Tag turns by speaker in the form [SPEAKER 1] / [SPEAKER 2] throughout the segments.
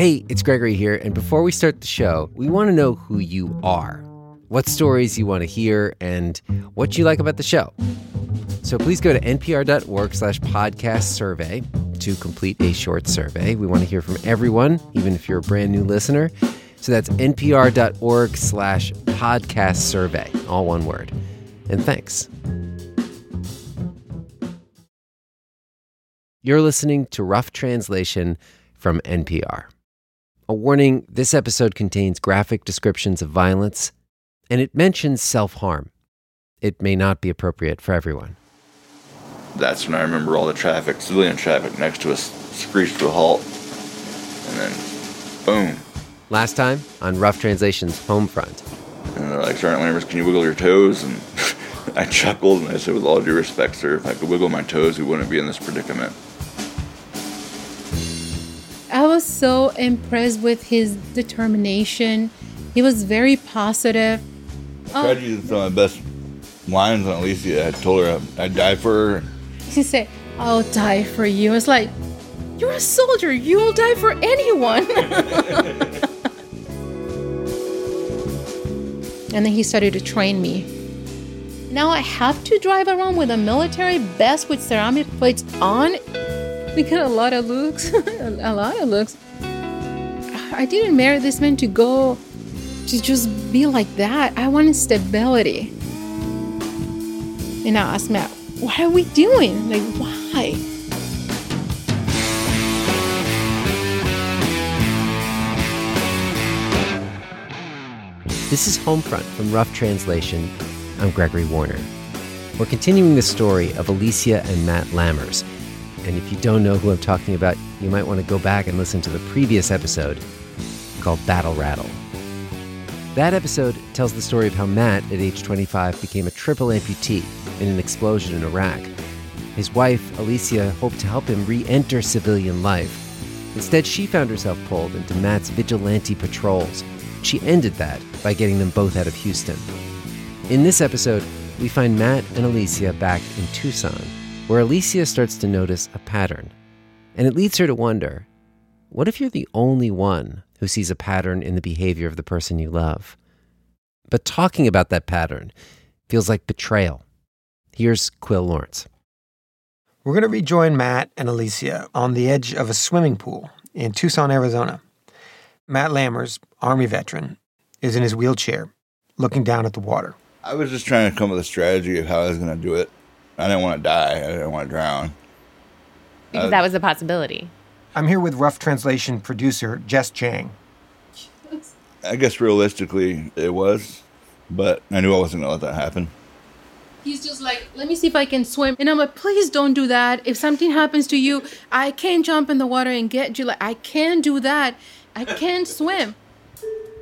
[SPEAKER 1] Hey, it's Gregory here, and before we start the show, we want to know who you are, what stories you want to hear, and what you like about the show. So please go to npr.org slash podcast survey to complete a short survey. We want to hear from everyone, even if you're a brand new listener. So that's npr.org slash podcast survey, all one word. And thanks. You're listening to Rough Translation from NPR. A warning this episode contains graphic descriptions of violence, and it mentions self harm. It may not be appropriate for everyone.
[SPEAKER 2] That's when I remember all the traffic, civilian traffic next to us screeched to a halt. And then, boom.
[SPEAKER 1] Last time on Rough Translation's home front.
[SPEAKER 2] And they're like, Sergeant Lammers, can you wiggle your toes? And I chuckled and I said, with all due respect, sir, if I could wiggle my toes, we wouldn't be in this predicament.
[SPEAKER 3] I was so impressed with his determination. He was very positive.
[SPEAKER 2] I tried to use some of my best lines on Alicia. I told her I'd die for her.
[SPEAKER 3] She said, I'll die for you. It's like, you're a soldier. You'll die for anyone. and then he started to train me. Now I have to drive around with a military vest with ceramic plates on. We got a lot of looks, a lot of looks. I didn't marry this man to go to just be like that. I wanted stability. And I asked Matt, what are we doing? Like, why?
[SPEAKER 1] This is Homefront from Rough Translation. I'm Gregory Warner. We're continuing the story of Alicia and Matt Lammers. And if you don't know who I'm talking about, you might want to go back and listen to the previous episode called Battle Rattle. That episode tells the story of how Matt, at age 25, became a triple amputee in an explosion in Iraq. His wife, Alicia, hoped to help him re enter civilian life. Instead, she found herself pulled into Matt's vigilante patrols. She ended that by getting them both out of Houston. In this episode, we find Matt and Alicia back in Tucson, where Alicia starts to notice a pattern. And it leads her to wonder what if you're the only one who sees a pattern in the behavior of the person you love? But talking about that pattern feels like betrayal. Here's Quill Lawrence.
[SPEAKER 4] We're going to rejoin Matt and Alicia on the edge of a swimming pool in Tucson, Arizona. Matt Lammers, Army veteran, is in his wheelchair looking down at the water.
[SPEAKER 2] I was just trying to come up with a strategy of how I was going to do it. I didn't want to die. I didn't want to drown.
[SPEAKER 5] Because
[SPEAKER 2] Uh,
[SPEAKER 5] that was a possibility.
[SPEAKER 4] I'm here with Rough Translation producer Jess Chang.
[SPEAKER 2] I guess realistically it was, but I knew I wasn't going to let that happen.
[SPEAKER 3] He's just like, let me see if I can swim. And I'm like, please don't do that. If something happens to you, I can't jump in the water and get you. Like, I can't do that. I can't swim.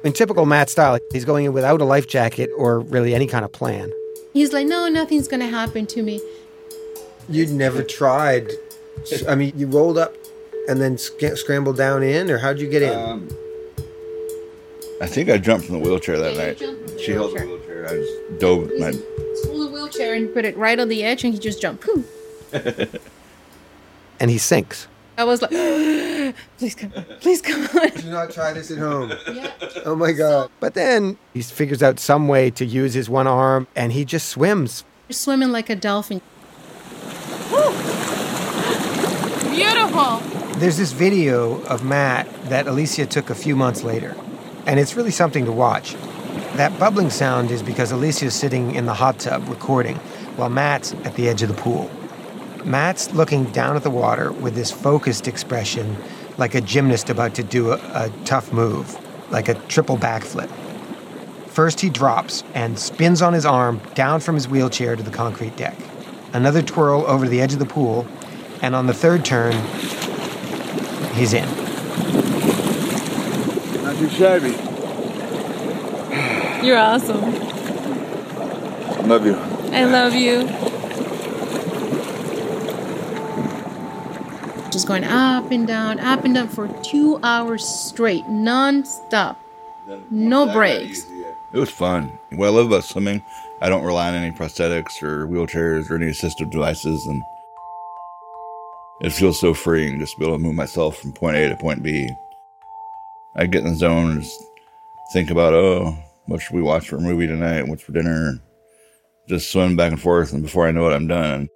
[SPEAKER 4] In typical Matt style, he's going in without a life jacket or really any kind of plan.
[SPEAKER 3] He's like, no, nothing's going to happen to me.
[SPEAKER 4] You'd never tried. I mean, you rolled up and then sc- scrambled down in, or how'd you get in?
[SPEAKER 2] Um, I think I jumped from the wheelchair that
[SPEAKER 3] Yeah,
[SPEAKER 2] night.
[SPEAKER 3] jumped from the
[SPEAKER 2] She held the
[SPEAKER 3] wheelchair.
[SPEAKER 2] wheelchair. I just dove.
[SPEAKER 3] He's
[SPEAKER 2] My,
[SPEAKER 3] pull the wheelchair and put it right on the edge, and he just jumped.
[SPEAKER 4] And he sinks.
[SPEAKER 3] I was like, please come on, please come on.
[SPEAKER 4] Do not try this at home.
[SPEAKER 3] Yeah.
[SPEAKER 4] Oh my god. But then he figures out some way to use his one arm and he just swims.
[SPEAKER 3] You're swimming like a dolphin. Beautiful.
[SPEAKER 4] There's this video of Matt that Alicia took a few months later, and it's really something to watch. That bubbling sound is because Alicia's sitting in the hot tub recording, while Matt's at the edge of the pool. Matt's looking down at the water with this focused expression, like a gymnast about to do a, a tough move, like a triple backflip. First, he drops and spins on his arm down from his wheelchair to the concrete deck. Another twirl over to the edge of the pool, and on the third turn, he's in.
[SPEAKER 2] not too shabby.
[SPEAKER 3] You're awesome.
[SPEAKER 2] I love you.
[SPEAKER 3] I love you. Just going up and down, up and down for two hours straight, non-stop. No breaks.
[SPEAKER 2] It was fun. What I love about swimming, I don't rely on any prosthetics or wheelchairs or any assistive devices, and it feels so freeing just to be able to move myself from point A to point B. I get in the zone and just think about, oh, what should we watch for a movie tonight? What's for dinner? Just swim back and forth, and before I know it, I'm done.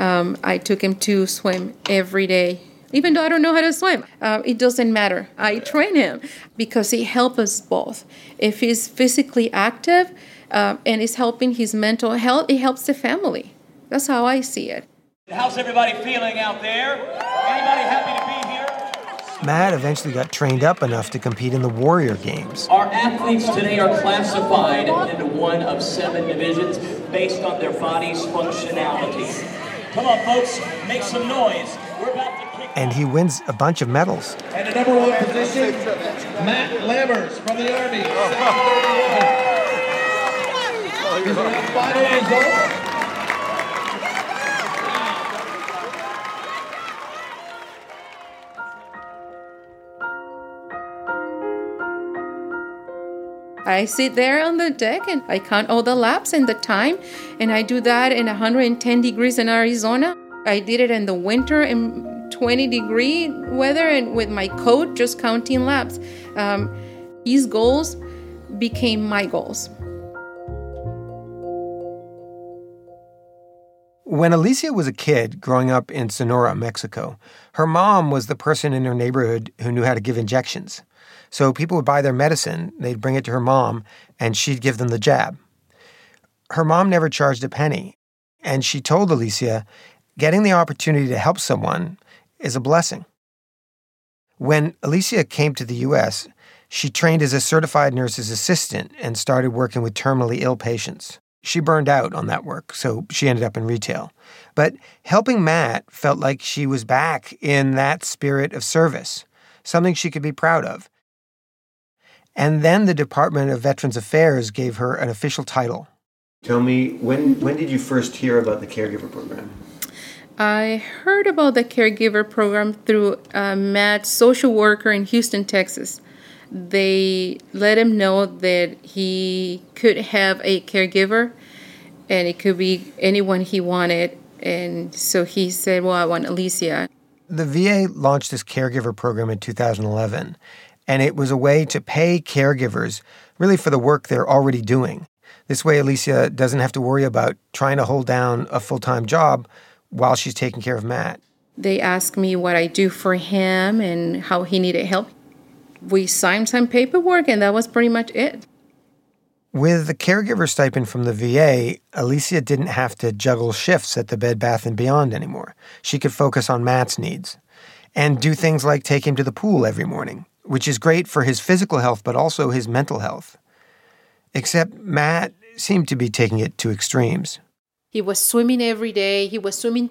[SPEAKER 3] Um, I took him to swim every day, even though I don't know how to swim. Uh, it doesn't matter. I train him because it helps us both. If he's physically active uh, and is helping his mental health, it helps the family. That's how I see it.
[SPEAKER 6] How's everybody feeling out there? Anybody happy to be here?
[SPEAKER 4] Matt eventually got trained up enough to compete in the Warrior Games.
[SPEAKER 6] Our athletes today are classified into one of seven divisions based on their body's functionality. Come on, folks, make some noise. We're about to kick
[SPEAKER 4] And he wins a bunch of medals.
[SPEAKER 7] And the number one position, Matt Lammers from the Army. 731. His final result.
[SPEAKER 3] I sit there on the deck and I count all the laps and the time, and I do that in 110 degrees in Arizona. I did it in the winter in 20 degree weather and with my coat, just counting laps. Um, his goals became my goals.
[SPEAKER 4] When Alicia was a kid growing up in Sonora, Mexico, her mom was the person in her neighborhood who knew how to give injections. So people would buy their medicine, they'd bring it to her mom, and she'd give them the jab. Her mom never charged a penny, and she told Alicia getting the opportunity to help someone is a blessing. When Alicia came to the U.S., she trained as a certified nurse's assistant and started working with terminally ill patients. She burned out on that work, so she ended up in retail. But helping Matt felt like she was back in that spirit of service, something she could be proud of. And then the Department of Veterans Affairs gave her an official title.
[SPEAKER 8] Tell me, when, when did you first hear about the caregiver program?
[SPEAKER 3] I heard about the caregiver program through uh, a Matt social worker in Houston, Texas. They let him know that he could have a caregiver and it could be anyone he wanted. And so he said, Well, I want Alicia.
[SPEAKER 4] The VA launched this caregiver program in 2011, and it was a way to pay caregivers really for the work they're already doing. This way, Alicia doesn't have to worry about trying to hold down a full time job while she's taking care of Matt.
[SPEAKER 3] They asked me what I do for him and how he needed help. We signed some paperwork, and that was pretty much it.
[SPEAKER 4] With the caregiver stipend from the VA, Alicia didn't have to juggle shifts at the Bed Bath and Beyond anymore. She could focus on Matt's needs and do things like take him to the pool every morning, which is great for his physical health but also his mental health. Except Matt seemed to be taking it to extremes.
[SPEAKER 3] He was swimming every day. He was swimming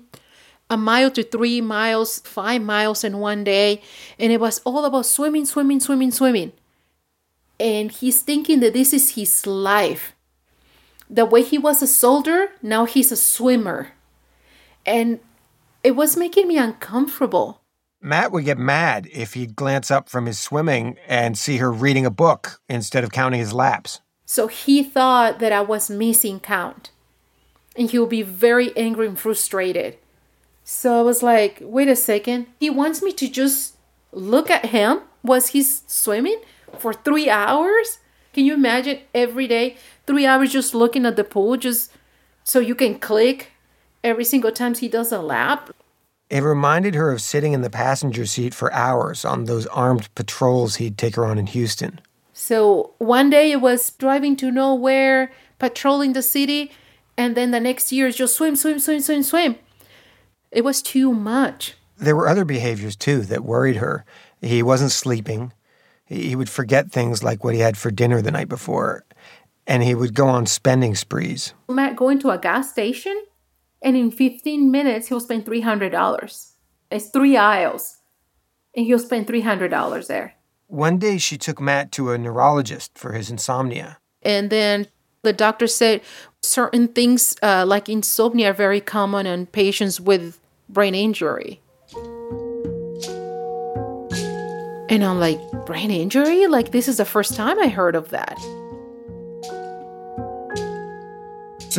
[SPEAKER 3] a mile to three miles, five miles in one day. And it was all about swimming, swimming, swimming, swimming. And he's thinking that this is his life. The way he was a soldier, now he's a swimmer. And it was making me uncomfortable.
[SPEAKER 4] Matt would get mad if he'd glance up from his swimming and see her reading a book instead of counting his laps.
[SPEAKER 3] So he thought that I was missing count. And he would be very angry and frustrated. So I was like, wait a second. He wants me to just look at him was he's swimming for three hours? Can you imagine every day, three hours just looking at the pool, just so you can click every single time he does a lap?
[SPEAKER 4] It reminded her of sitting in the passenger seat for hours on those armed patrols he'd take her on in Houston.
[SPEAKER 3] So one day it was driving to nowhere, patrolling the city, and then the next year is just swim, swim, swim, swim, swim. It was too much.
[SPEAKER 4] There were other behaviors too that worried her. He wasn't sleeping. He would forget things like what he had for dinner the night before, and he would go on spending sprees.
[SPEAKER 3] Matt going to a gas station, and in 15 minutes he'll spend $300. It's three aisles, and he'll spend $300 there.
[SPEAKER 4] One day she took Matt to a neurologist for his insomnia.
[SPEAKER 3] And then the doctor said certain things uh, like insomnia are very common in patients with brain injury. And I'm like, brain injury? Like, this is the first time I heard of that.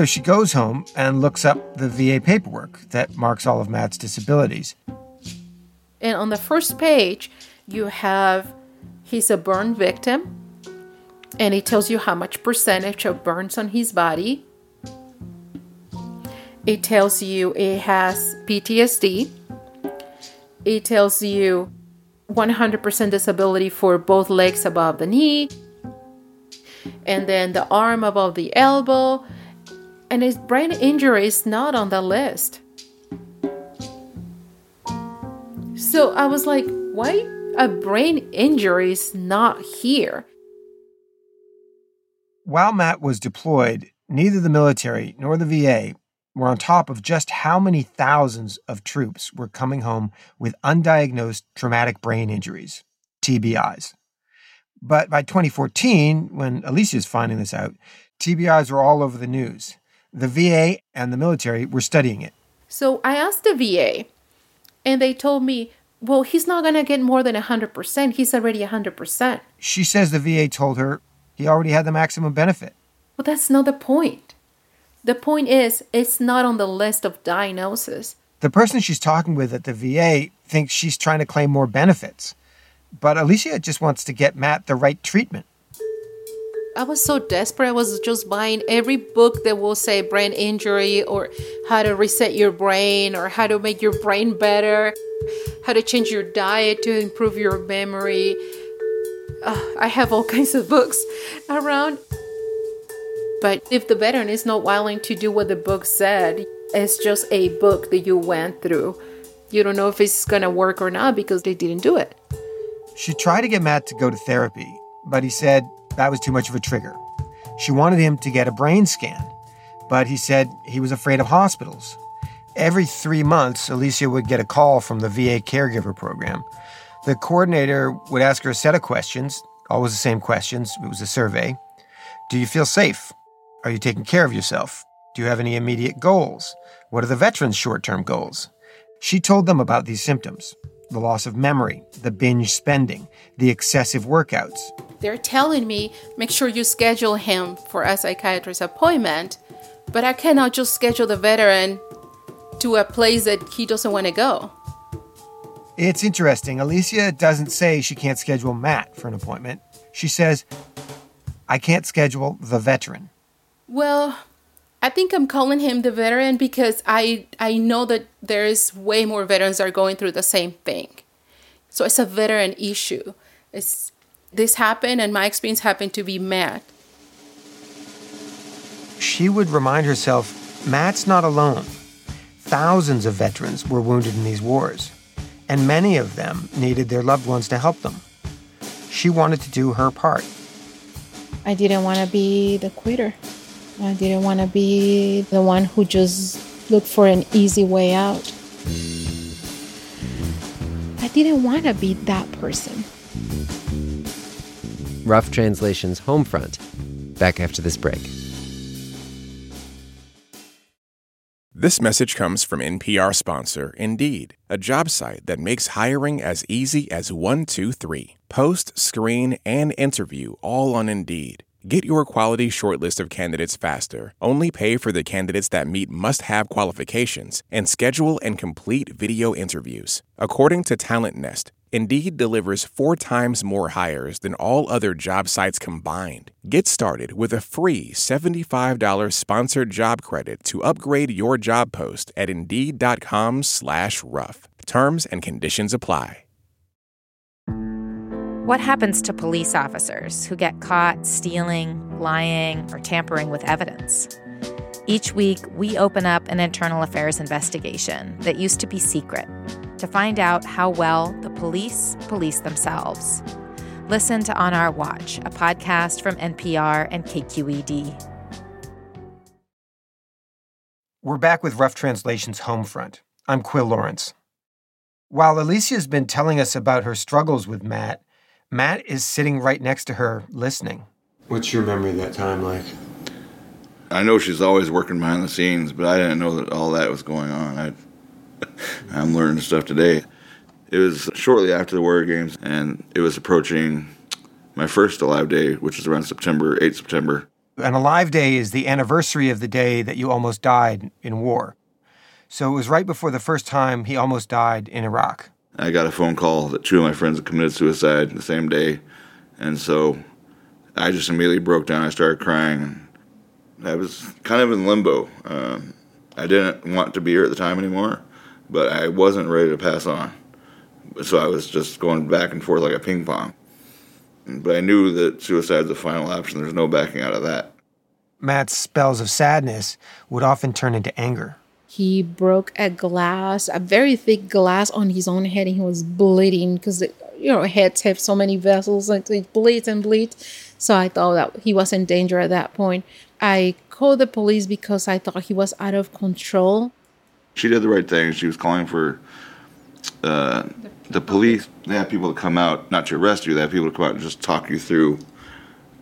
[SPEAKER 4] So she goes home and looks up the VA paperwork that marks all of Matt's disabilities.
[SPEAKER 3] And on the first page, you have he's a burn victim, and it tells you how much percentage of burns on his body. It tells you it has PTSD. It tells you 100% disability for both legs above the knee, and then the arm above the elbow, and his brain injury is not on the list. So I was like, why a brain injury is not here?
[SPEAKER 4] While Matt was deployed, neither the military nor the VA were on top of just how many thousands of troops were coming home with undiagnosed traumatic brain injuries, TBIs. But by 2014, when Alicia's finding this out, TBIs were all over the news. The VA and the military were studying it.
[SPEAKER 3] So I asked the VA, and they told me, well, he's not going to get more than 100%. He's already 100%.
[SPEAKER 4] She says the VA told her he already had the maximum benefit.
[SPEAKER 3] Well, that's not the point. The point is, it's not on the list of diagnosis.
[SPEAKER 4] The person she's talking with at the VA thinks she's trying to claim more benefits. But Alicia just wants to get Matt the right treatment.
[SPEAKER 3] I was so desperate. I was just buying every book that will say brain injury or how to reset your brain or how to make your brain better, how to change your diet to improve your memory. Uh, I have all kinds of books around. But if the veteran is not willing to do what the book said, it's just a book that you went through. You don't know if it's going to work or not because they didn't do it.
[SPEAKER 4] She tried to get Matt to go to therapy, but he said that was too much of a trigger. She wanted him to get a brain scan, but he said he was afraid of hospitals. Every three months, Alicia would get a call from the VA caregiver program. The coordinator would ask her a set of questions, always the same questions. It was a survey. Do you feel safe? Are you taking care of yourself? Do you have any immediate goals? What are the veterans' short term goals? She told them about these symptoms the loss of memory, the binge spending, the excessive workouts.
[SPEAKER 3] They're telling me, make sure you schedule him for a psychiatrist appointment, but I cannot just schedule the veteran to a place that he doesn't want to go.
[SPEAKER 4] It's interesting. Alicia doesn't say she can't schedule Matt for an appointment. She says, I can't schedule the veteran.
[SPEAKER 3] Well, I think I'm calling him the veteran because I I know that there is way more veterans that are going through the same thing. So it's a veteran issue. It's this happened and my experience happened to be Matt.
[SPEAKER 4] She would remind herself Matt's not alone. Thousands of veterans were wounded in these wars, and many of them needed their loved ones to help them. She wanted to do her part.
[SPEAKER 3] I didn't want to be the quitter. I didn't want to be the one who just looked for an easy way out. I didn't want to be that person.
[SPEAKER 1] Rough Translation's Homefront. Back after this break.
[SPEAKER 9] This message comes from NPR sponsor Indeed, a job site that makes hiring as easy as one, two, three. Post, screen, and interview all on Indeed. Get your quality shortlist of candidates faster. Only pay for the candidates that meet must have qualifications and schedule and complete video interviews. According to Talent Nest, Indeed delivers four times more hires than all other job sites combined. Get started with a free $75 sponsored job credit to upgrade your job post at indeed.com/rough. Terms and conditions apply.
[SPEAKER 5] What happens to police officers who get caught stealing, lying, or tampering with evidence? Each week, we open up an internal affairs investigation that used to be secret to find out how well the police police themselves. Listen to On Our Watch, a podcast from NPR and KQED.
[SPEAKER 4] We're back with Rough Translation's Homefront. I'm Quill Lawrence. While Alicia's been telling us about her struggles with Matt, Matt is sitting right next to her listening.
[SPEAKER 8] What's your memory of that time like?
[SPEAKER 2] I know she's always working behind the scenes, but I didn't know that all that was going on. I, I'm learning stuff today. It was shortly after the Warrior Games, and it was approaching my first Alive Day, which is around September, 8 September.
[SPEAKER 4] An Alive Day is the anniversary of the day that you almost died in war. So it was right before the first time he almost died in Iraq.
[SPEAKER 2] I got a phone call that two of my friends had committed suicide the same day. And so I just immediately broke down. I started crying. I was kind of in limbo. Um, I didn't want to be here at the time anymore, but I wasn't ready to pass on. So I was just going back and forth like a ping pong. But I knew that suicide is the final option. There's no backing out of that.
[SPEAKER 4] Matt's spells of sadness would often turn into anger.
[SPEAKER 3] He broke a glass, a very thick glass on his own head, and he was bleeding because, you know, heads have so many vessels, and it bleeds and bleeds. So I thought that he was in danger at that point. I called the police because I thought he was out of control.
[SPEAKER 2] She did the right thing. She was calling for uh, the police. They have people to come out, not to arrest you. They have people to come out and just talk you through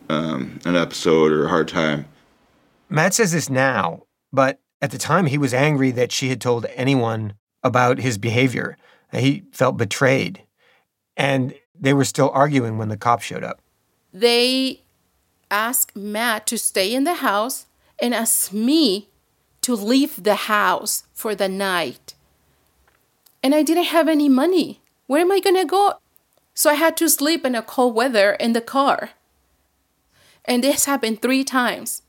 [SPEAKER 2] um, an episode or a hard time.
[SPEAKER 4] Matt says this now, but at the time he was angry that she had told anyone about his behavior. He felt betrayed. And they were still arguing when the cops showed up.
[SPEAKER 10] They asked Matt to stay in the house and asked me to leave the house for the night. And I didn't have any money. Where am I going to go? So I had to sleep in a cold weather in the car. And this happened three times.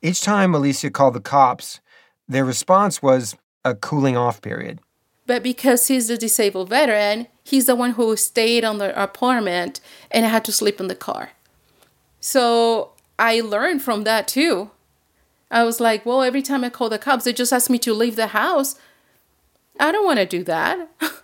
[SPEAKER 4] Each time Alicia called the cops, their response was a cooling off period.
[SPEAKER 10] But because he's a disabled veteran, he's the one who stayed on the apartment and I had to sleep in the car. So I learned from that too. I was like, well, every time I call the cops, they just ask me to leave the house. I don't want to do that.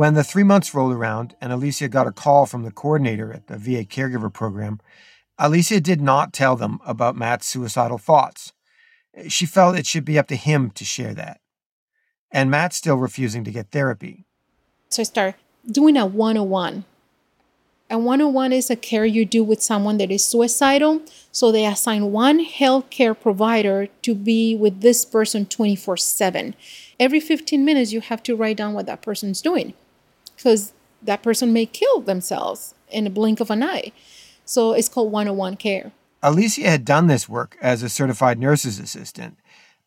[SPEAKER 4] When the three months rolled around and Alicia got a call from the coordinator at the VA caregiver program, Alicia did not tell them about Matt's suicidal thoughts. She felt it should be up to him to share that. And Matt's still refusing to get therapy.
[SPEAKER 3] So I start doing a 101. A 101 is a care you do with someone that is suicidal. So they assign one healthcare provider to be with this person 24 7. Every 15 minutes, you have to write down what that person's doing because that person may kill themselves in a blink of an eye. So it's called 101 care.
[SPEAKER 4] Alicia had done this work as a certified nurse's assistant,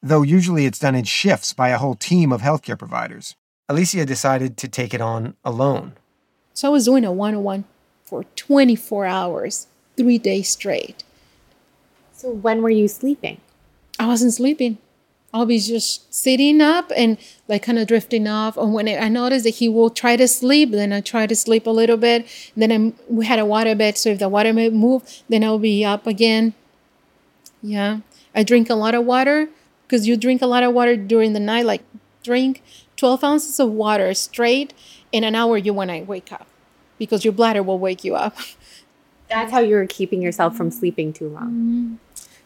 [SPEAKER 4] though usually it's done in shifts by a whole team of healthcare providers. Alicia decided to take it on alone.
[SPEAKER 3] So I was doing a 101 for 24 hours, three days straight.
[SPEAKER 5] So when were you sleeping?
[SPEAKER 3] I wasn't sleeping. I'll be just sitting up and like kind of drifting off. And when I notice that he will try to sleep, then I try to sleep a little bit. Then I'm, we had a water bed, so if the water may move, then I'll be up again. Yeah, I drink a lot of water because you drink a lot of water during the night. Like drink 12 ounces of water straight in an hour. You want to wake up because your bladder will wake you up.
[SPEAKER 5] That's how you were keeping yourself from sleeping too long.
[SPEAKER 3] Mm-hmm.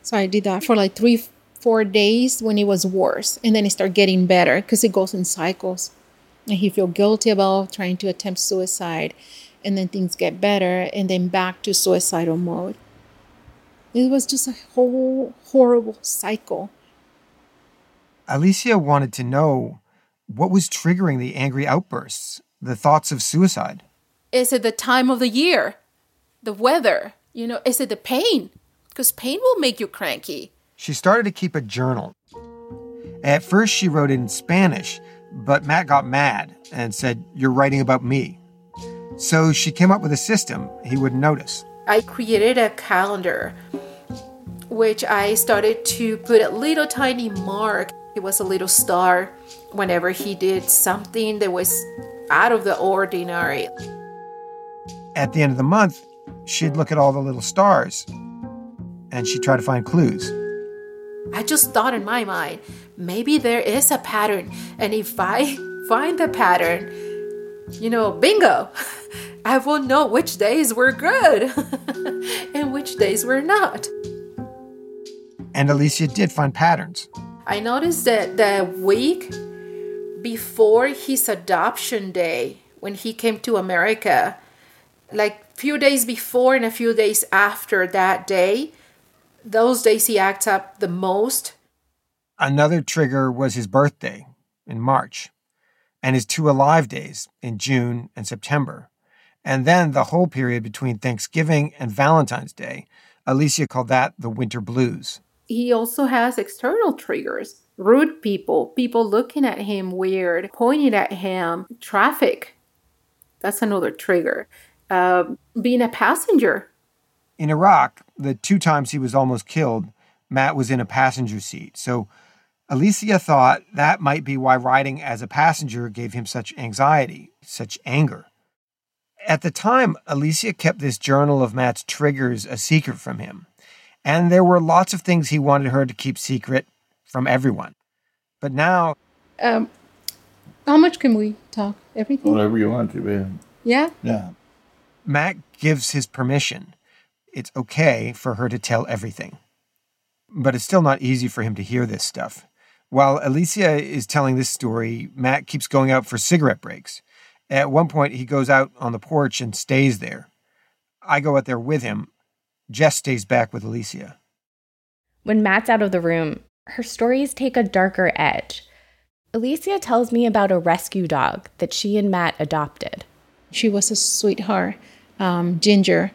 [SPEAKER 3] So I did that for like three four days when it was worse and then it started getting better because it goes in cycles and he feel guilty about trying to attempt suicide and then things get better and then back to suicidal mode it was just a whole horrible cycle
[SPEAKER 4] alicia wanted to know what was triggering the angry outbursts the thoughts of suicide
[SPEAKER 10] is it the time of the year the weather you know is it the pain because pain will make you cranky
[SPEAKER 4] she started to keep a journal. At first, she wrote in Spanish, but Matt got mad and said, You're writing about me. So she came up with a system he would notice.
[SPEAKER 10] I created a calendar, which I started to put a little tiny mark. It was a little star whenever he did something that was out of the ordinary.
[SPEAKER 4] At the end of the month, she'd look at all the little stars and she'd try to find clues.
[SPEAKER 10] I just thought in my mind, maybe there is a pattern. And if I find the pattern, you know, bingo, I will know which days were good and which days were not.
[SPEAKER 4] And Alicia did find patterns.
[SPEAKER 10] I noticed that the week before his adoption day, when he came to America, like few days before and a few days after that day, those days he acts up the most.
[SPEAKER 4] Another trigger was his birthday in March and his two alive days in June and September. And then the whole period between Thanksgiving and Valentine's Day, Alicia called that the winter blues.
[SPEAKER 10] He also has external triggers rude people, people looking at him weird, pointing at him, traffic. That's another trigger. Uh, being a passenger.
[SPEAKER 4] In Iraq, the two times he was almost killed, Matt was in a passenger seat. So Alicia thought that might be why riding as a passenger gave him such anxiety, such anger. At the time, Alicia kept this journal of Matt's triggers a secret from him. And there were lots of things he wanted her to keep secret from everyone. But now.
[SPEAKER 3] Um, how much can we talk? Everything?
[SPEAKER 2] Whatever you want to, man.
[SPEAKER 3] Yeah?
[SPEAKER 2] Yeah.
[SPEAKER 4] Matt gives his permission. It's okay for her to tell everything. But it's still not easy for him to hear this stuff. While Alicia is telling this story, Matt keeps going out for cigarette breaks. At one point, he goes out on the porch and stays there. I go out there with him. Jess stays back with Alicia.
[SPEAKER 11] When Matt's out of the room, her stories take a darker edge. Alicia tells me about a rescue dog that she and Matt adopted.
[SPEAKER 3] She was a sweetheart, um, Ginger.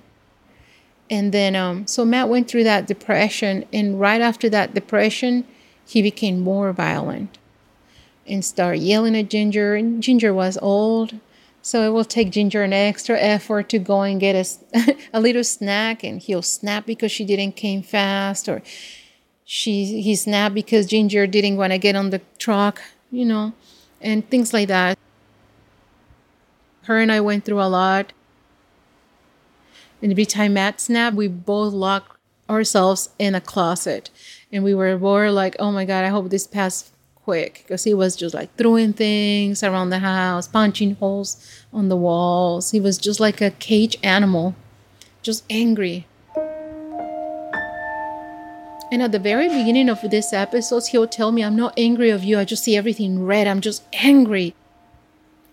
[SPEAKER 3] And then, um, so Matt went through that depression, and right after that depression, he became more violent and started yelling at Ginger. And Ginger was old, so it will take Ginger an extra effort to go and get a, a little snack, and he'll snap because she didn't came fast, or she he snapped because Ginger didn't want to get on the truck, you know, and things like that. Her and I went through a lot. And every time Matt snapped, we both locked ourselves in a closet. And we were more like, oh my God, I hope this passed quick. Because he was just like throwing things around the house, punching holes on the walls. He was just like a cage animal, just angry. And at the very beginning of this episode, he'll tell me, I'm not angry of you. I just see everything red. I'm just angry.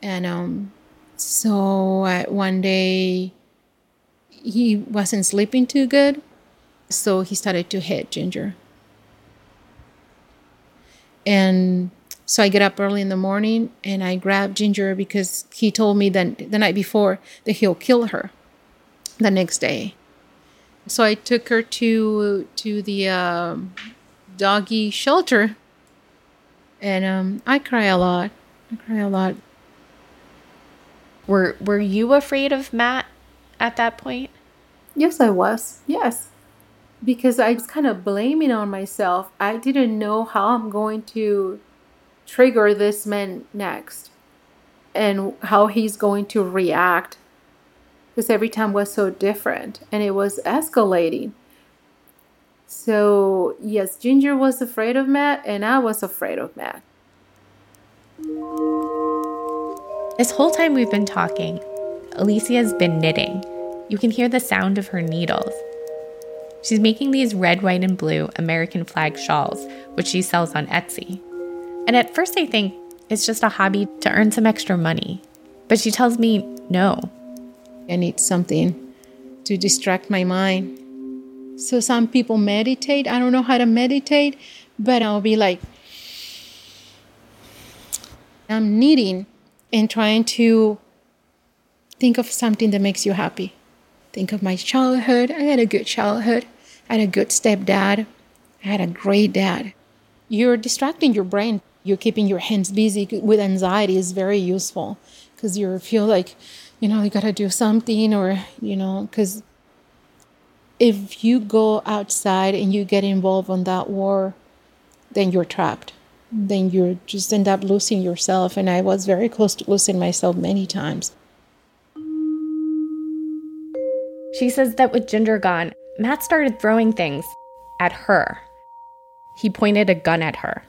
[SPEAKER 3] And um, so uh, one day, he wasn't sleeping too good. So he started to hit Ginger. And so I get up early in the morning and I grab Ginger because he told me that the night before that he'll kill her the next day. So I took her to to the um, doggy shelter, and um, I cry a lot. I cry a lot.
[SPEAKER 11] Were Were you afraid of Matt at that point?
[SPEAKER 10] Yes, I was. Yes, because I was kind of blaming on myself. I didn't know how I'm going to trigger this man next, and how he's going to react because every time was so different and it was escalating. So, yes, Ginger was afraid of Matt, and I was afraid of Matt.
[SPEAKER 11] This whole time we've been talking, Alicia's been knitting. You can hear the sound of her needles. She's making these red, white, and blue American flag shawls, which she sells on Etsy. And at first, I think it's just a hobby to earn some extra money. But she tells me no,
[SPEAKER 3] I need something to distract my mind. So some people meditate. I don't know how to meditate, but I'll be like, I'm knitting and trying to think of something that makes you happy. Think of my childhood. I had a good childhood. I had a good stepdad. I had a great dad. You're distracting your brain. You're keeping your hands busy with anxiety is very useful because you feel like you know, you got to do something or, you know, because if you go outside and you get involved in that war, then you're trapped. Then you just end up losing yourself. And I was very close to losing myself many times.
[SPEAKER 11] She says that with Ginger gone, Matt started throwing things at her. He pointed a gun at her.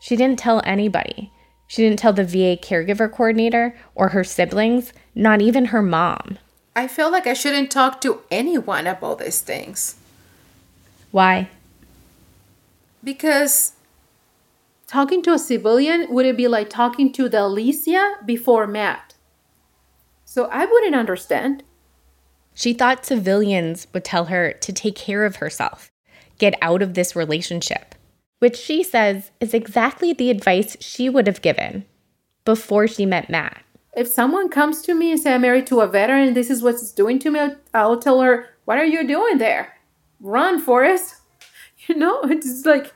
[SPEAKER 11] She didn't tell anybody. She didn't tell the VA caregiver coordinator or her siblings, not even her mom.
[SPEAKER 10] I feel like I shouldn't talk to anyone about these things.
[SPEAKER 11] Why?
[SPEAKER 10] Because talking to a civilian would it be like talking to the Alicia before Matt? So I wouldn't understand.
[SPEAKER 11] She thought civilians would tell her to take care of herself, get out of this relationship which she says is exactly the advice she would have given before she met Matt.
[SPEAKER 10] If someone comes to me and say I'm married to a veteran and this is what it's doing to me, I'll tell her, What are you doing there? Run, Forrest. You know, it's like,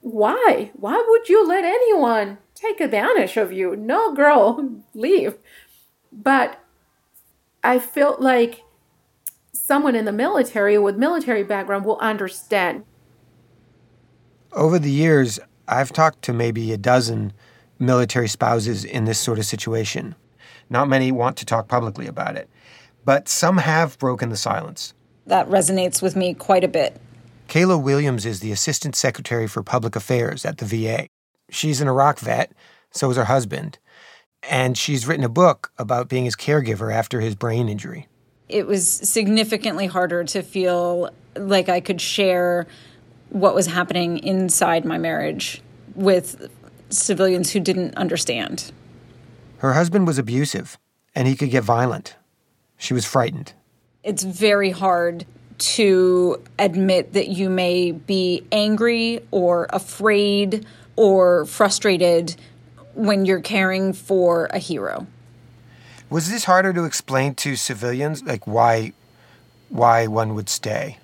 [SPEAKER 10] why? Why would you let anyone take advantage of you? No, girl, leave. But I felt like someone in the military with military background will understand.
[SPEAKER 4] Over the years, I've talked to maybe a dozen military spouses in this sort of situation. Not many want to talk publicly about it, but some have broken the silence.
[SPEAKER 12] That resonates with me quite a bit.
[SPEAKER 4] Kayla Williams is the Assistant Secretary for Public Affairs at the VA. She's an Iraq vet, so is her husband, and she's written a book about being his caregiver after his brain injury.
[SPEAKER 12] It was significantly harder to feel like I could share what was happening inside my marriage with civilians who didn't understand.
[SPEAKER 4] Her husband was abusive, and he could get violent. She was frightened.
[SPEAKER 12] It's very hard to admit that you may be angry or afraid or frustrated when you're caring for a hero.
[SPEAKER 4] Was this harder to explain to civilians, like why, why one would stay?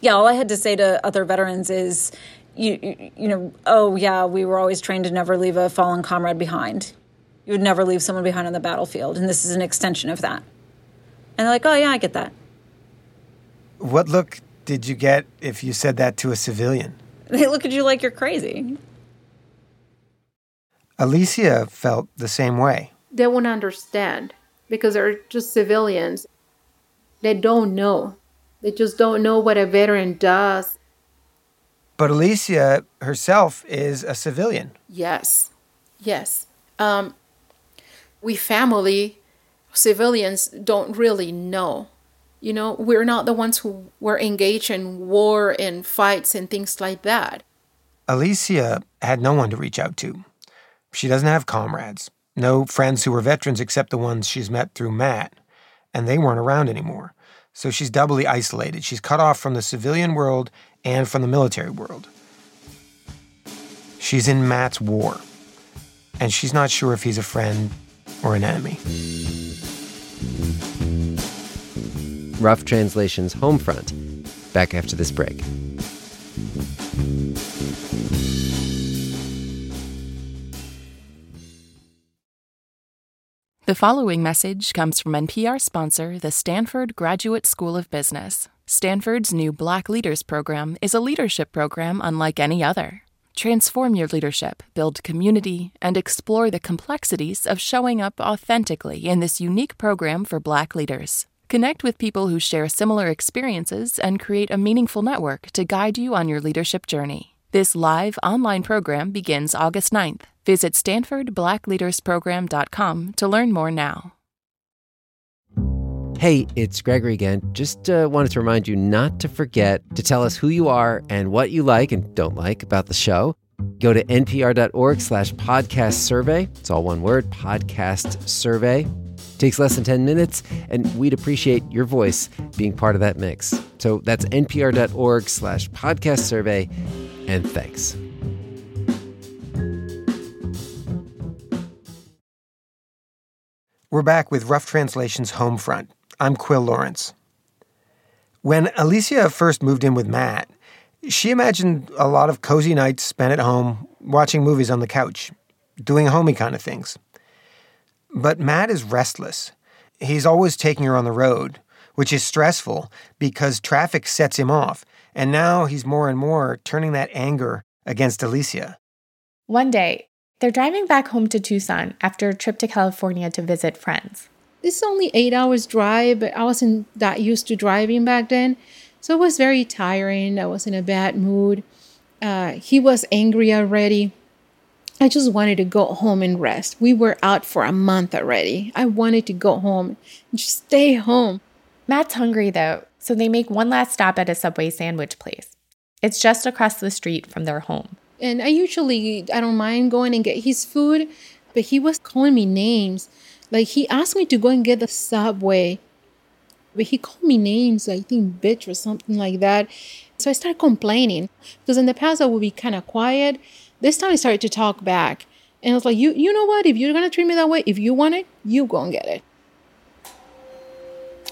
[SPEAKER 12] Yeah, all I had to say to other veterans is, you, you, you know, oh yeah, we were always trained to never leave a fallen comrade behind. You would never leave someone behind on the battlefield, and this is an extension of that. And they're like, oh yeah, I get that.
[SPEAKER 4] What look did you get if you said that to a civilian?
[SPEAKER 12] They look at you like you're crazy.
[SPEAKER 4] Alicia felt the same way.
[SPEAKER 10] They won't understand because they're just civilians. They don't know. They just don't know what a veteran does.
[SPEAKER 4] But Alicia herself is a civilian.
[SPEAKER 10] Yes, yes. Um, we family civilians don't really know. You know, we're not the ones who were engaged in war and fights and things like that.
[SPEAKER 4] Alicia had no one to reach out to. She doesn't have comrades, no friends who were veterans except the ones she's met through Matt, and they weren't around anymore. So she's doubly isolated. She's cut off from the civilian world and from the military world. She's in Matt's war, and she's not sure if he's a friend or an enemy.
[SPEAKER 1] Rough Translation's Homefront. Back after this break.
[SPEAKER 13] The following message comes from NPR sponsor, the Stanford Graduate School of Business. Stanford's new Black Leaders Program is a leadership program unlike any other. Transform your leadership, build community, and explore the complexities of showing up authentically in this unique program for Black leaders. Connect with people who share similar experiences and create a meaningful network to guide you on your leadership journey. This live online program begins August 9th. Visit StanfordBlackLeadersProgram.com to learn more now.
[SPEAKER 1] Hey, it's Gregory again. Just uh, wanted to remind you not to forget to tell us who you are and what you like and don't like about the show. Go to npr.org slash podcast survey. It's all one word, podcast survey. Takes less than 10 minutes, and we'd appreciate your voice being part of that mix. So that's npr.org slash podcast survey, and thanks.
[SPEAKER 4] We're back with Rough Translation's Homefront. I'm Quill Lawrence. When Alicia first moved in with Matt, she imagined a lot of cozy nights spent at home, watching movies on the couch, doing homey kind of things. But Matt is restless. He's always taking her on the road, which is stressful because traffic sets him off, and now he's more and more turning that anger against Alicia.
[SPEAKER 11] One day, they're driving back home to Tucson after a trip to California to visit friends.
[SPEAKER 3] This is only eight hours drive, but I wasn't that used to driving back then. So it was very tiring. I was in a bad mood. Uh, he was angry already. I just wanted to go home and rest. We were out for a month already. I wanted to go home and just stay home.
[SPEAKER 11] Matt's hungry though, so they make one last stop at a Subway sandwich place. It's just across the street from their home.
[SPEAKER 3] And I usually I don't mind going and get his food, but he was calling me names. Like he asked me to go and get the subway. But he called me names, I think bitch or something like that. So I started complaining. Because in the past I would be kind of quiet. This time I started to talk back. And I was like, you you know what? If you're gonna treat me that way, if you want it, you go and get it.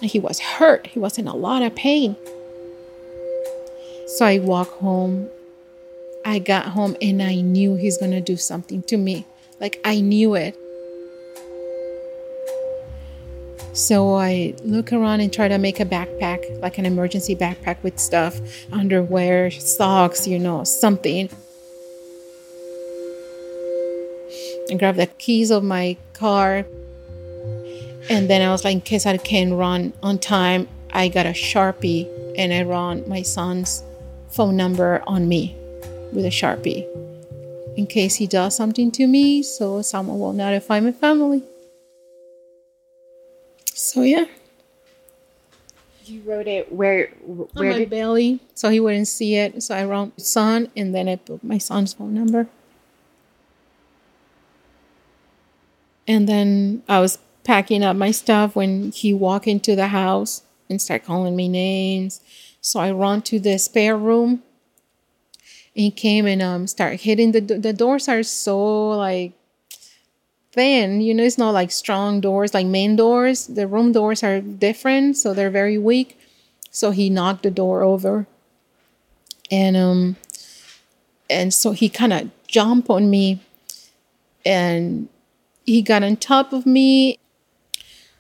[SPEAKER 3] And he was hurt. He was in a lot of pain. So I walk home. I got home and I knew he's gonna do something to me. Like I knew it. So I look around and try to make a backpack, like an emergency backpack with stuff, underwear, socks, you know, something. I grab the keys of my car. And then I was like, in case I can run on time, I got a Sharpie and I wrote my son's phone number on me with a Sharpie in case he does something to me, so someone will notify my family. So yeah.
[SPEAKER 11] You wrote it where? Where
[SPEAKER 3] on my
[SPEAKER 11] did
[SPEAKER 3] belly, so he wouldn't see it. So I wrote son, and then I put my son's phone number. And then I was packing up my stuff when he walked into the house and started calling me names. So I run to the spare room. He came and um started hitting the the doors are so like thin. You know, it's not like strong doors, like main doors. The room doors are different, so they're very weak. So he knocked the door over. And um and so he kind of jumped on me and he got on top of me.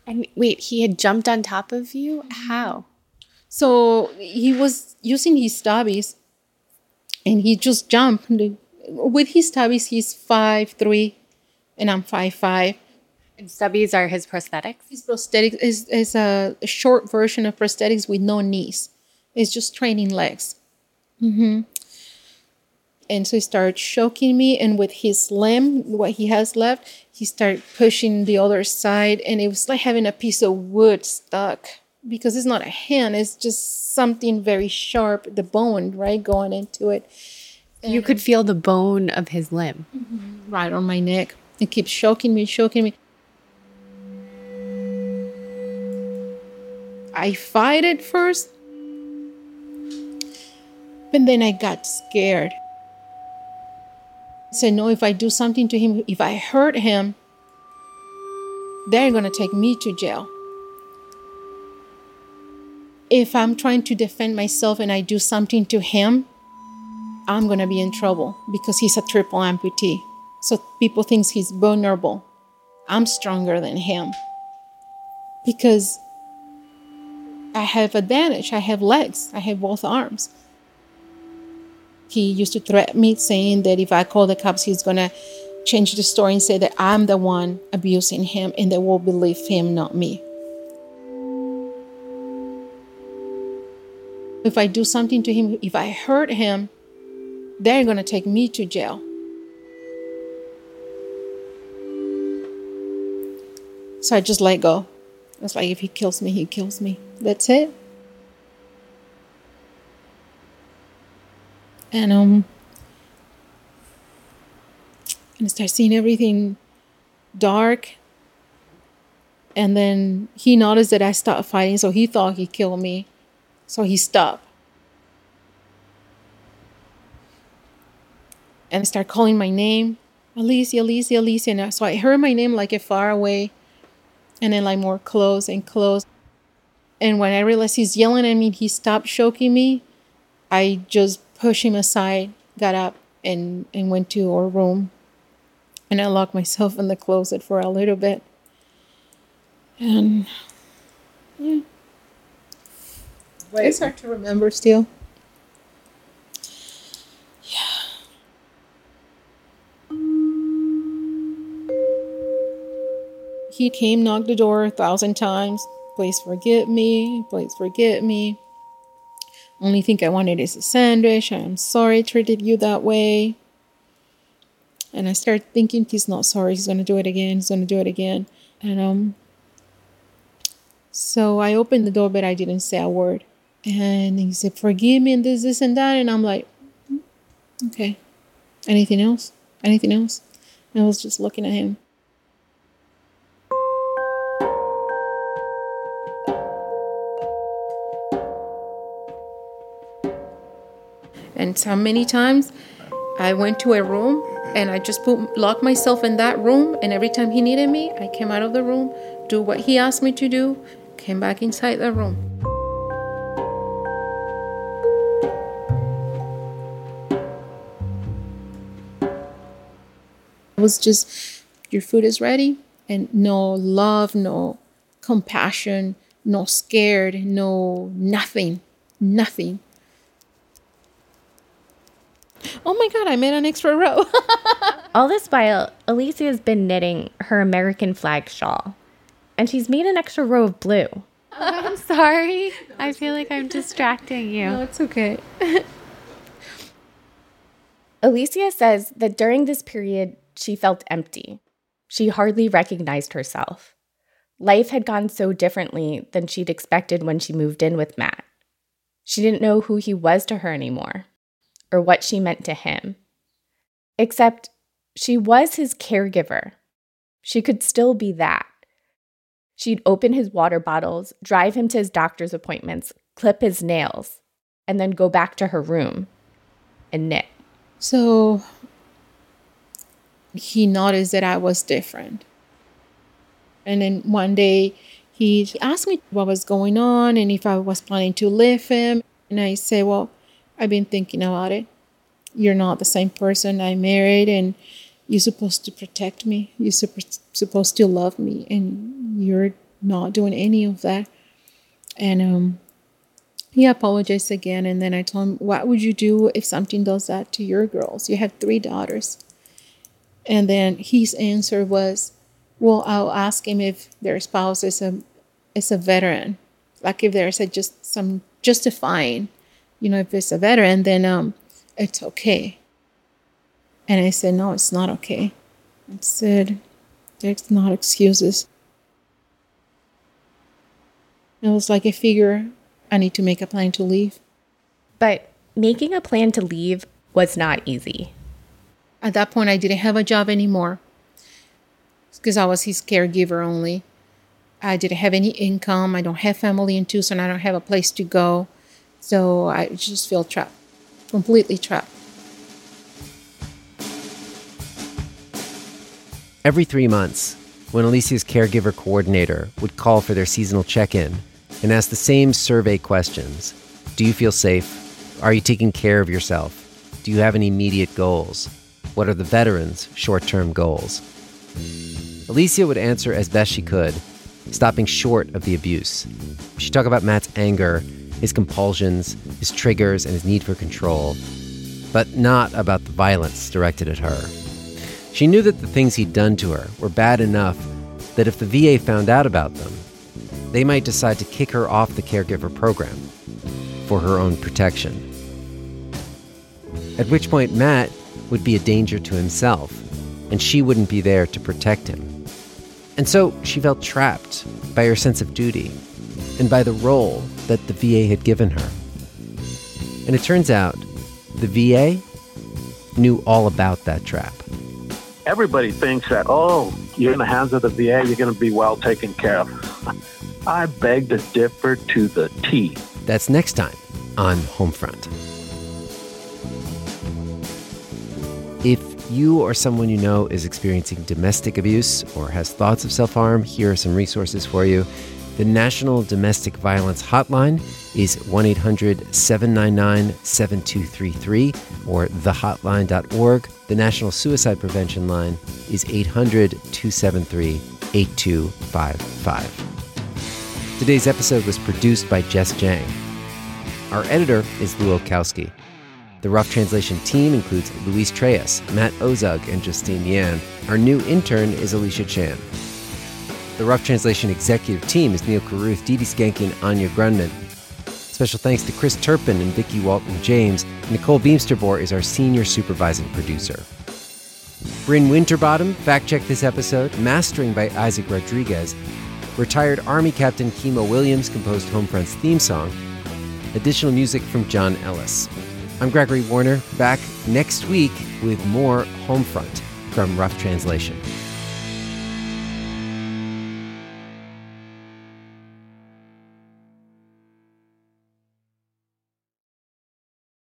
[SPEAKER 11] And wait, he had jumped on top of you? How?
[SPEAKER 3] So he was using his stubbies and he just jumped. With his stubbies, he's five three and I'm five five.
[SPEAKER 11] And stubbies are his prosthetics?
[SPEAKER 3] His prosthetics is, is a short version of prosthetics with no knees. It's just training legs. Mm-hmm. And so he started choking me, and with his limb, what he has left, he started pushing the other side, and it was like having a piece of wood stuck because it's not a hand, it's just something very sharp, the bone, right, going into it.
[SPEAKER 11] you could feel the bone of his limb.
[SPEAKER 3] Mm-hmm. Right on my neck. It keeps choking me, choking me. I fight it first, but then I got scared. Said, no, if I do something to him, if I hurt him, they're going to take me to jail. If I'm trying to defend myself and I do something to him, I'm going to be in trouble because he's a triple amputee. So people think he's vulnerable. I'm stronger than him because I have advantage. I have legs. I have both arms. He used to threaten me, saying that if I call the cops, he's gonna change the story and say that I'm the one abusing him, and they will believe him, not me. If I do something to him, if I hurt him, they're gonna take me to jail. So I just let go. It's like if he kills me, he kills me. That's it. And um and start seeing everything dark. And then he noticed that I stopped fighting, so he thought he killed me. So he stopped. And started calling my name. Alicia, Alicia, Alicia. And so I heard my name like a far away and then like more close and close. And when I realized he's yelling at me, he stopped choking me. I just pushed him aside, got up, and and went to our room. And I locked myself in the closet for a little bit. And yeah, it's hard to remember still. Yeah. He came, knocked the door a thousand times. Please forgive me. Please forgive me. Only thing I wanted is a sandwich. I'm sorry I treated you that way. And I started thinking he's not sorry. He's gonna do it again. He's gonna do it again. And um. So I opened the door, but I didn't say a word. And he said, "Forgive me," and this, this, and that. And I'm like, "Mm, "Okay." Anything else? Anything else? And I was just looking at him. And so many times I went to a room and I just put locked myself in that room and every time he needed me, I came out of the room, do what he asked me to do, came back inside the room. It was just your food is ready and no love, no compassion, no scared, no nothing, nothing. Oh my God, I made an extra row.
[SPEAKER 11] All this while, Alicia has been knitting her American flag shawl, and she's made an extra row of blue. Oh, I'm sorry. I feel like I'm distracting you.
[SPEAKER 3] No, it's okay.
[SPEAKER 11] Alicia says that during this period, she felt empty. She hardly recognized herself. Life had gone so differently than she'd expected when she moved in with Matt. She didn't know who he was to her anymore, or what she meant to him. Except she was his caregiver. She could still be that. She'd open his water bottles, drive him to his doctor's appointments, clip his nails, and then go back to her room and knit.
[SPEAKER 3] So he noticed that I was different. And then one day he asked me what was going on and if I was planning to leave him. And I said, Well, I've been thinking about it. You're not the same person I married, and you're supposed to protect me. You're supposed to love me, and you're not doing any of that. And um, he apologized again. And then I told him, What would you do if something does that to your girls? You have three daughters. And then his answer was, Well, I'll ask him if their spouse is a is a veteran. Like if there's a just some justifying, you know, if it's a veteran, then um it's okay. And I said, No, it's not okay. I said, There's not excuses. It was like I figure I need to make a plan to leave.
[SPEAKER 11] But making a plan to leave was not easy.
[SPEAKER 3] At that point, I didn't have a job anymore because I was his caregiver only. I didn't have any income. I don't have family in Tucson. I don't have a place to go. So I just feel trapped, completely trapped.
[SPEAKER 1] Every three months, when Alicia's caregiver coordinator would call for their seasonal check in and ask the same survey questions Do you feel safe? Are you taking care of yourself? Do you have any immediate goals? What are the veterans' short term goals? Alicia would answer as best she could, stopping short of the abuse. She'd talk about Matt's anger, his compulsions, his triggers, and his need for control, but not about the violence directed at her. She knew that the things he'd done to her were bad enough that if the VA found out about them, they might decide to kick her off the caregiver program for her own protection. At which point, Matt would be a danger to himself, and she wouldn't be there to protect him. And so she felt trapped by her sense of duty and by the role that the VA had given her. And it turns out the VA knew all about that trap.
[SPEAKER 14] Everybody thinks that, oh, you're in the hands of the VA, you're going to be well taken care of. I beg to differ to the T.
[SPEAKER 1] That's next time on Homefront. If you or someone you know is experiencing domestic abuse or has thoughts of self harm, here are some resources for you. The National Domestic Violence Hotline is 1 800 799 7233 or thehotline.org. The National Suicide Prevention Line is 800 273 8255. Today's episode was produced by Jess Jiang. Our editor is Lou Olkowski. The Rough Translation team includes Luis Trelles, Matt Ozug, and Justine Yan. Our new intern is Alicia Chan. The Rough Translation executive team is Neal Carruth, Dee Schanke, and Anya Grundmann. Special thanks to Chris Turpin and Vickie Walton James. Nicole Beemsterboer is our senior supervising producer. Bryn Winterbottom fact-checked this episode, mastering by Isaac Rodriguez. Retired Army Captain Kimo Williams composed Homefront's theme song. Additional music from John Ellis. I'm Gregory Warner, back next week with more Homefront from Rough Translation.